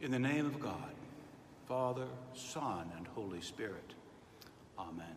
In the name of God, Father, Son, and Holy Spirit. Amen.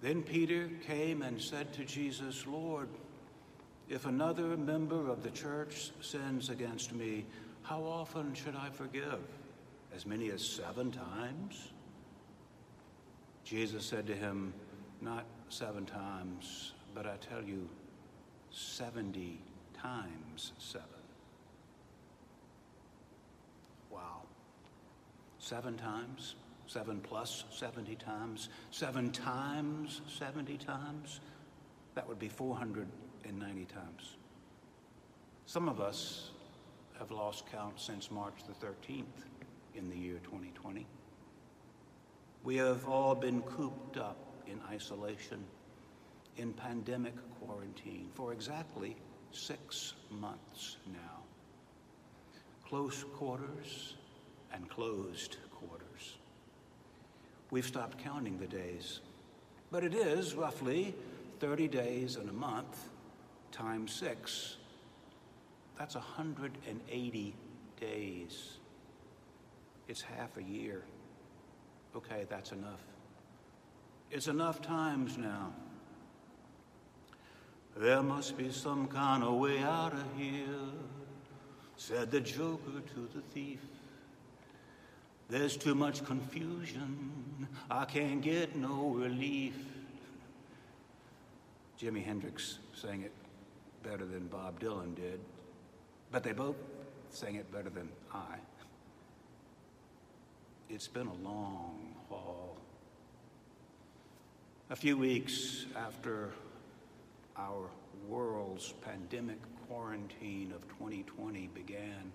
Then Peter came and said to Jesus, Lord, if another member of the church sins against me, how often should I forgive? As many as seven times? Jesus said to him, Not seven times, but I tell you, 70 times seven. Wow. Seven times? Seven plus 70 times? Seven times 70 times? That would be 490 times. Some of us have lost count since March the 13th in the year 2020. We have all been cooped up in isolation, in pandemic quarantine for exactly six months now. Close quarters and closed quarters. We've stopped counting the days, but it is roughly 30 days in a month times six. That's 180 days. It's half a year. Okay, that's enough. It's enough times now. There must be some kind of way out of here, said the joker to the thief. There's too much confusion. I can't get no relief. Jimi Hendrix sang it better than Bob Dylan did, but they both sang it better than I. It's been a long haul. A few weeks after our world's pandemic quarantine of 2020 began,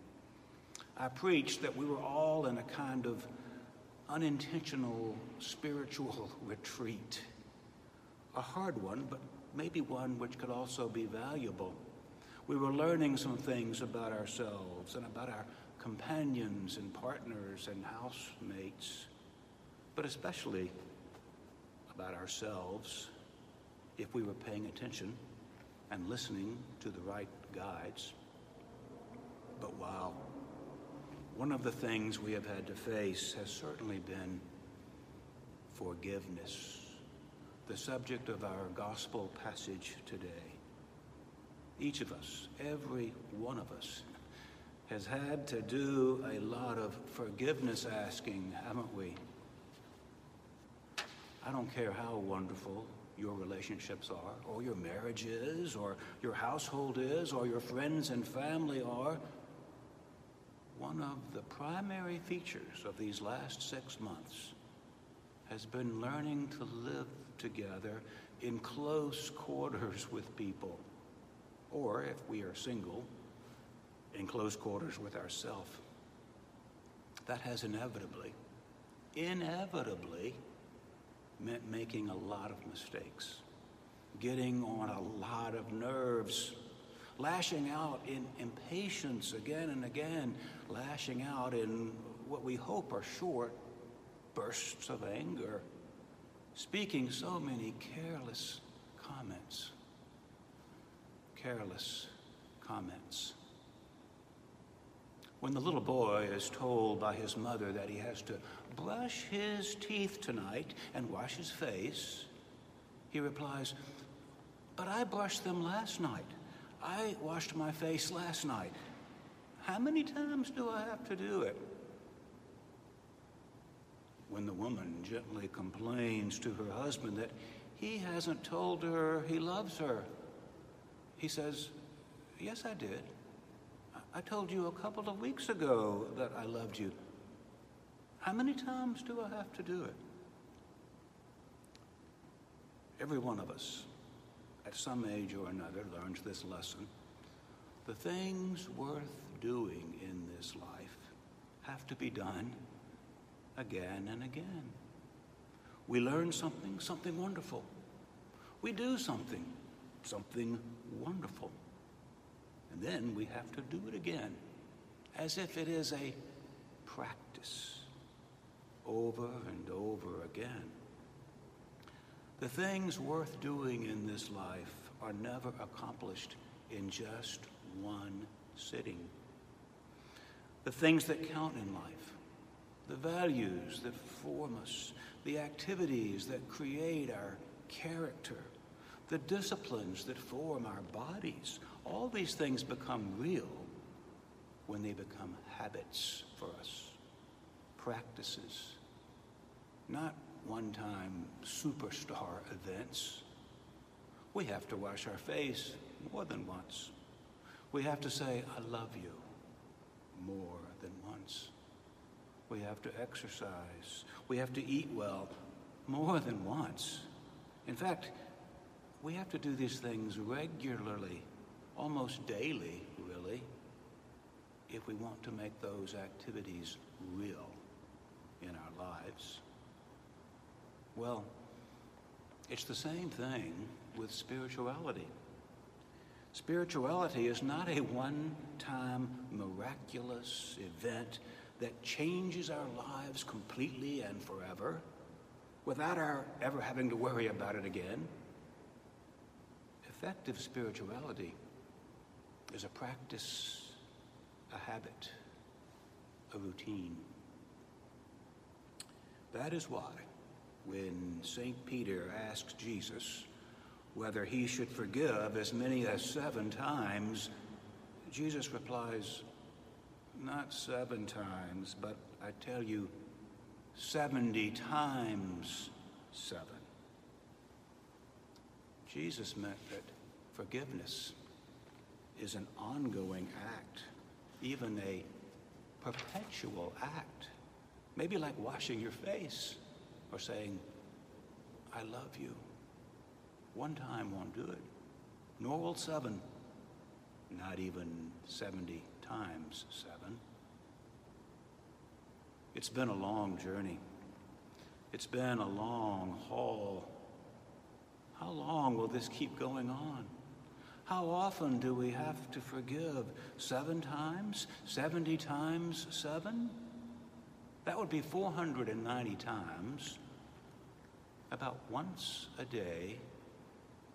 I preached that we were all in a kind of unintentional spiritual retreat. A hard one, but maybe one which could also be valuable. We were learning some things about ourselves and about our companions and partners and housemates, but especially about ourselves if we were paying attention and listening to the right guides. But wow, one of the things we have had to face has certainly been forgiveness, the subject of our gospel passage today. Each of us, every one of us, has had to do a lot of forgiveness asking, haven't we? I don't care how wonderful your relationships are, or your marriage is, or your household is, or your friends and family are. One of the primary features of these last six months has been learning to live together in close quarters with people, or if we are single, in close quarters with ourselves. That has inevitably, inevitably, meant making a lot of mistakes, getting on a lot of nerves, lashing out in impatience again and again, lashing out in what we hope are short bursts of anger, speaking so many careless comments. Careless comments. When the little boy is told by his mother that he has to brush his teeth tonight and wash his face, he replies, But I brushed them last night. I washed my face last night. How many times do I have to do it? When the woman gently complains to her husband that he hasn't told her he loves her, he says, Yes, I did. I told you a couple of weeks ago that I loved you. How many times do I have to do it? Every one of us, at some age or another, learns this lesson. The things worth doing in this life have to be done again and again. We learn something, something wonderful. We do something, something wonderful. And then we have to do it again, as if it is a practice over and over again. The things worth doing in this life are never accomplished in just one sitting. the things that count in life, the values that form us, the activities that create our character, the disciplines that form our bodies. All these things become real when they become habits for us, practices, not one time superstar events. We have to wash our face more than once. We have to say, I love you more than once. We have to exercise. We have to eat well more than once. In fact, we have to do these things regularly, almost daily, really, if we want to make those activities real in our lives. Well, it's the same thing with spirituality. Spirituality is not a one time miraculous event that changes our lives completely and forever without our ever having to worry about it again. Effective spirituality is a practice, a habit, a routine. That is why when St. Peter asks Jesus whether he should forgive as many as seven times, Jesus replies, Not seven times, but I tell you, 70 times seven. Jesus meant that forgiveness is an ongoing act, even a perpetual act. Maybe like washing your face or saying, I love you. One time won't do it, nor will seven, not even 70 times seven. It's been a long journey. It's been a long haul. How long will this keep going on? How often do we have to forgive? Seven times? 70 times seven? That would be 490 times, about once a day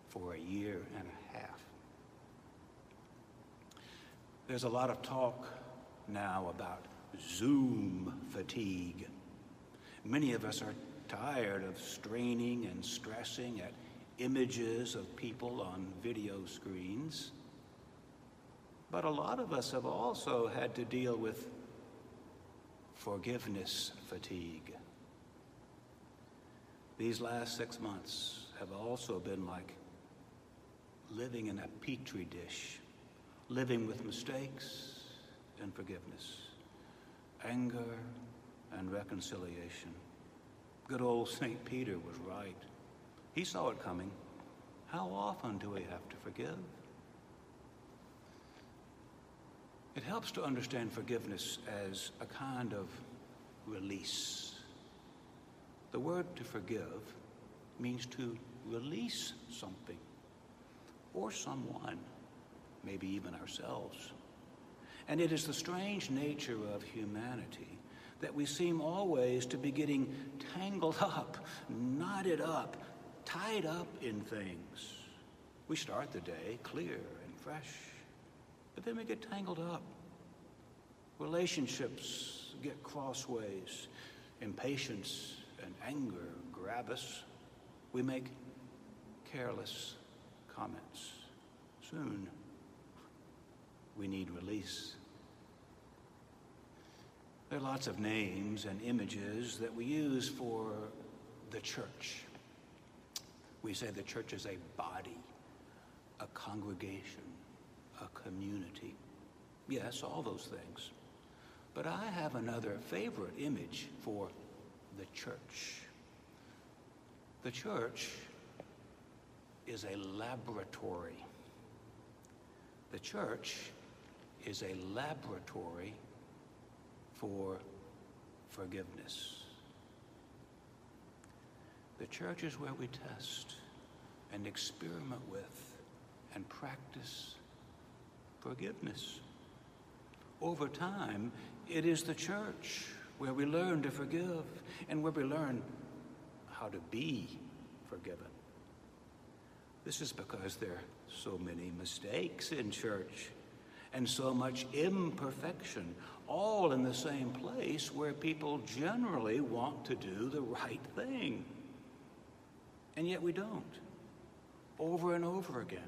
for a year and a half. There's a lot of talk now about Zoom fatigue. Many of us are tired of straining and stressing at images of people on video screens. But a lot of us have also had to deal with forgiveness fatigue. These last six months have also been like living in a petri dish, living with mistakes and forgiveness anger and reconciliation. Good old St. Peter was right. He saw it coming. How often do we have to forgive? It helps to understand forgiveness as a kind of release. The word to forgive means to release something or someone, maybe even ourselves. And it is the strange nature of humanity that we seem always to be getting tangled up, knotted up, tied up in things. We start the day clear and fresh, but then we get tangled up. Relationships get crossways, impatience and anger grab us. We make careless comments. Soon, we need release. There are lots of names and images that we use for the church. We say the church is a body, a congregation, a community. Yes, all those things. But I have another favorite image for the church. The church is a laboratory. The church is a laboratory for forgiveness. The church is where we test and experiment with and practice forgiveness. Over time, it is the church where we learn to forgive and where we learn how to be forgiven. This is because there are so many mistakes in church and so much imperfection, all in the same place where people generally want to do the right thing. And yet we don't, over and over again,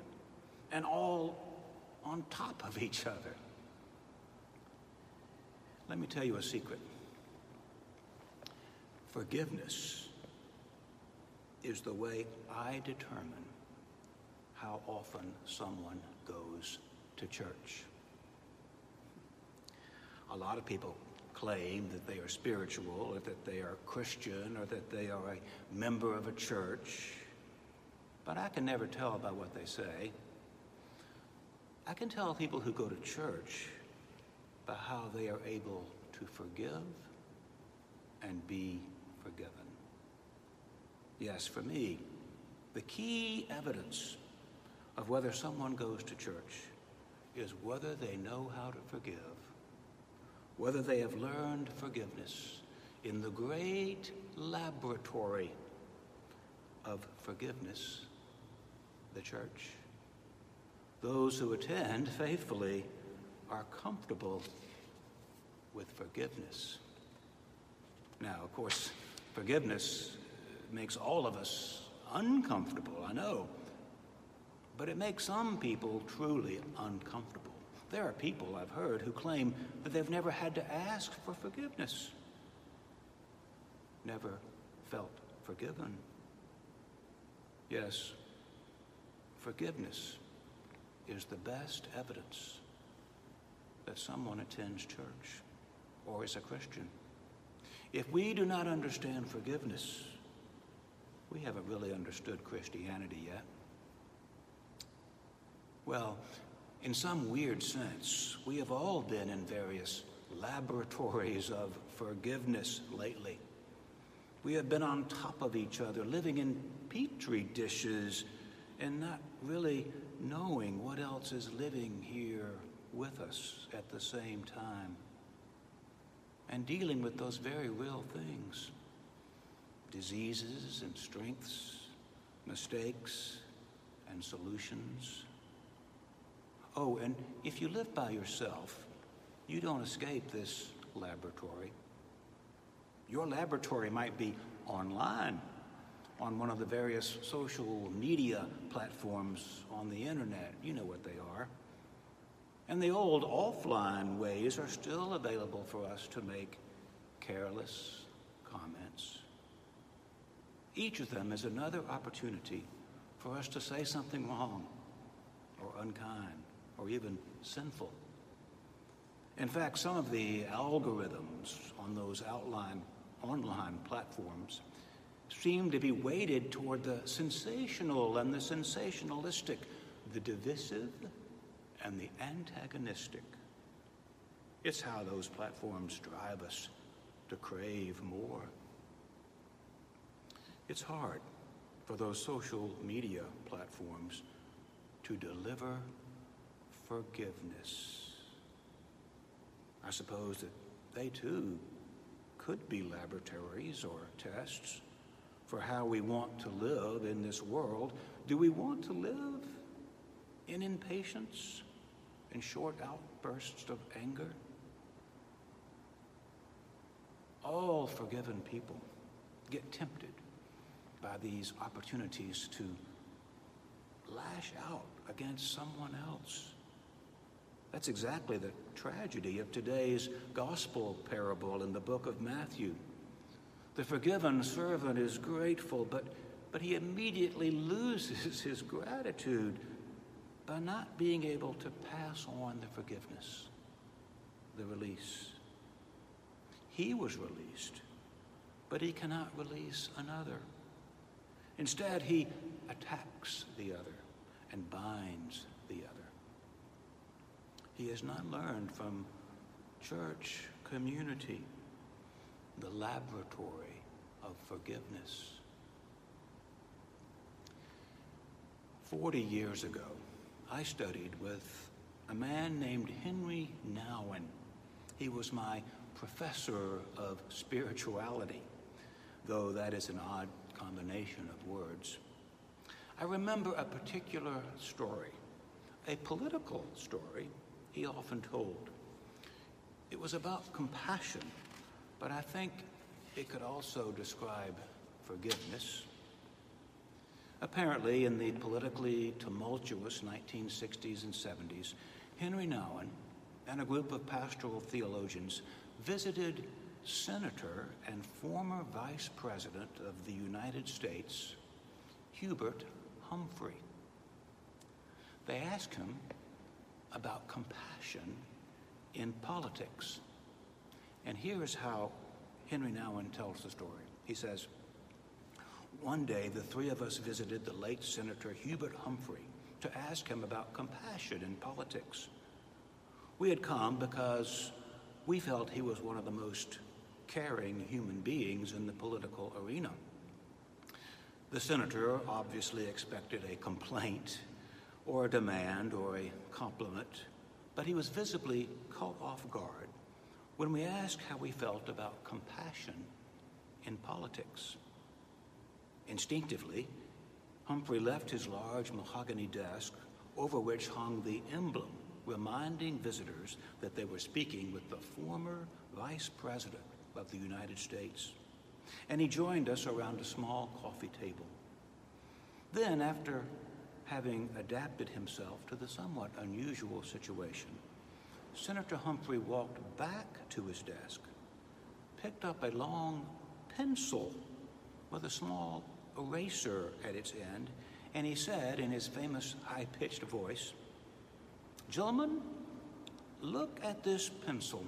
and all on top of each other. Let me tell you a secret. Forgiveness is the way I determine how often someone goes to church. A lot of people claim that they are spiritual or that they are Christian or that they are a member of a church, but I can never tell by what they say. I can tell people who go to church by how they are able to forgive and be forgiven. Yes, for me, the key evidence of whether someone goes to church is whether they know how to forgive, whether they have learned forgiveness in the great laboratory of forgiveness, the church. Those who attend faithfully are comfortable with forgiveness. Now, of course, forgiveness makes all of us uncomfortable, I know. But it makes some people truly uncomfortable. There are people I've heard who claim that they've never had to ask for forgiveness, never felt forgiven. Yes, forgiveness is the best evidence that someone attends church or is a Christian. If we do not understand forgiveness, we haven't really understood Christianity yet. Well, in some weird sense, we have all been in various laboratories of forgiveness lately. We have been on top of each other, living in petri dishes, and not really knowing what else is living here with us at the same time and dealing with those very real things diseases and strengths, mistakes and solutions. Oh, and if you live by yourself, you don't escape this laboratory. Your laboratory might be online on one of the various social media platforms on the internet. You know what they are. And the old offline ways are still available for us to make careless comments. Each of them is another opportunity for us to say something wrong or unkind or even sinful. In fact, some of the algorithms on those outline online platforms seem to be weighted toward the sensational and the sensationalistic, the divisive and the antagonistic. It's how those platforms drive us to crave more. It's hard for those social media platforms to deliver forgiveness. I suppose that they too could be laboratories or tests for how we want to live in this world. Do we want to live in impatience? in short outbursts of anger. All forgiven people get tempted by these opportunities to lash out against someone else. That's exactly the tragedy of today's gospel parable in the book of Matthew. The forgiven servant is grateful, but, but he immediately loses his gratitude by not being able to pass on the forgiveness, the release. He was released, but he cannot release another. Instead, he attacks the other and binds the other. He has not learned from church community the laboratory of forgiveness. Forty years ago, I studied with a man named Henry Nouwen. He was my professor of spirituality, though that is an odd combination of words. I remember a particular story, a political story he often told. It was about compassion, but I think it could also describe forgiveness. Apparently, in the politically tumultuous 1960s and 70s, Henry Nouwen and a group of pastoral theologians visited Senator and former Vice President of the United States, Hubert Humphrey. They asked him about compassion in politics. And here's how Henry Nouwen tells the story. He says, One day, the three of us visited the late Senator Hubert Humphrey to ask him about compassion in politics. We had come because we felt he was one of the most caring human beings in the political arena. The senator obviously expected a complaint or a demand or a compliment, but he was visibly caught off guard when we asked how we felt about compassion in politics. Instinctively, Humphrey left his large mahogany desk over which hung the emblem reminding visitors that they were speaking with the former Vice President of the United States. And he joined us around a small coffee table. Then, after having adapted himself to the somewhat unusual situation, Senator Humphrey walked back to his desk, picked up a long pencil with a small eraser at its end, and he said in his famous high pitched voice, Gentlemen, look at this pencil.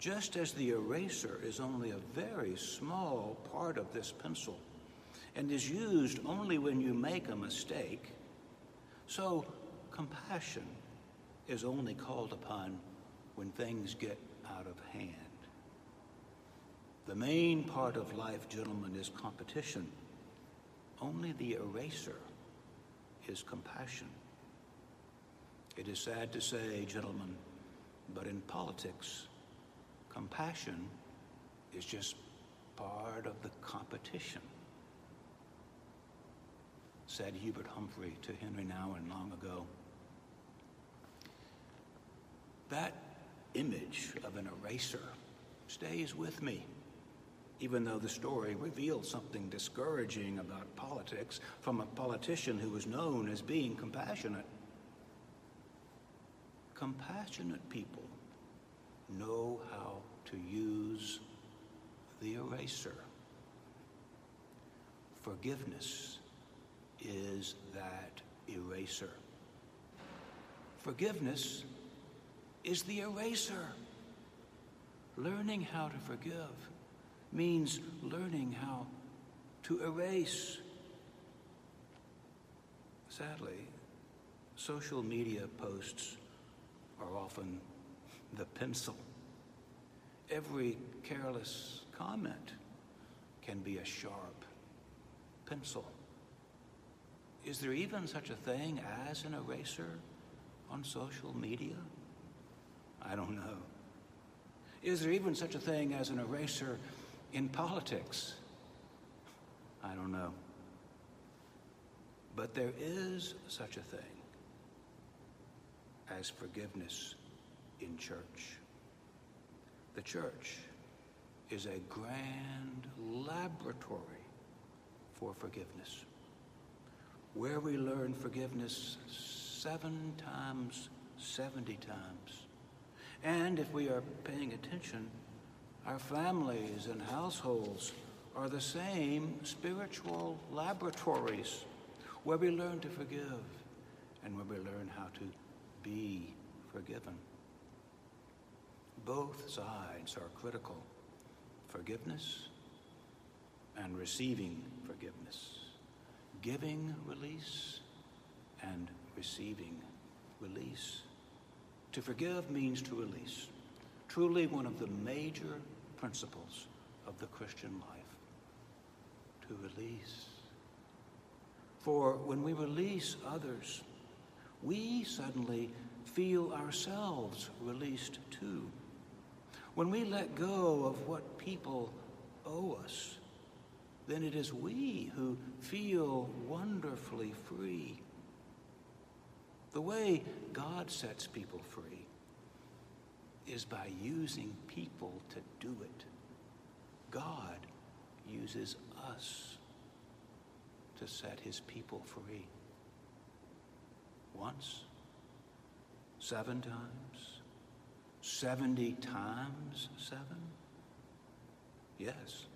Just as the eraser is only a very small part of this pencil and is used only when you make a mistake, so compassion is only called upon when things get out of hand. The main part of life, gentlemen, is competition. Only the eraser is compassion. It is sad to say, gentlemen, but in politics, compassion is just part of the competition, said Hubert Humphrey to Henry Nouwen long ago. That image of an eraser stays with me, even though the story reveals something discouraging about politics from a politician who was known as being compassionate. Compassionate people know how to use the eraser. Forgiveness is that eraser. Forgiveness is the eraser. Learning how to forgive means learning how to erase. Sadly, social media posts are often the pencil. Every careless comment can be a sharp pencil. Is there even such a thing as an eraser on social media? I don't know. Is there even such a thing as an eraser in politics? I don't know. But there is such a thing as forgiveness in church. The church is a grand laboratory for forgiveness, where we learn forgiveness seven times, 70 times and if we are paying attention, our families and households are the same spiritual laboratories where we learn to forgive and where we learn how to be forgiven. Both sides are critical forgiveness and receiving forgiveness, giving release and receiving release. To forgive means to release. Truly one of the major principles of the Christian life. To release. For when we release others, we suddenly feel ourselves released too. When we let go of what people owe us, then it is we who feel wonderfully free The way God sets people free is by using people to do it. God uses us to set his people free. Once, seven times, 70 times seven? Yes.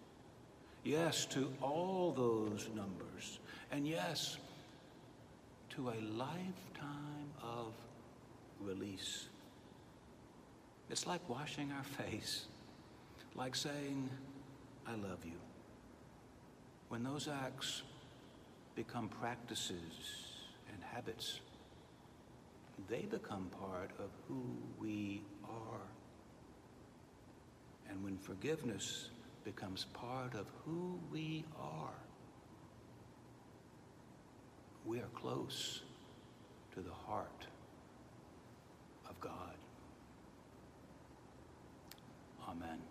Yes to all those numbers. And yes to a lifetime of release. It's like washing our face, like saying, I love you. When those acts become practices and habits, they become part of who we are. And when forgiveness becomes part of who we are, we are close to the heart of God. Amen.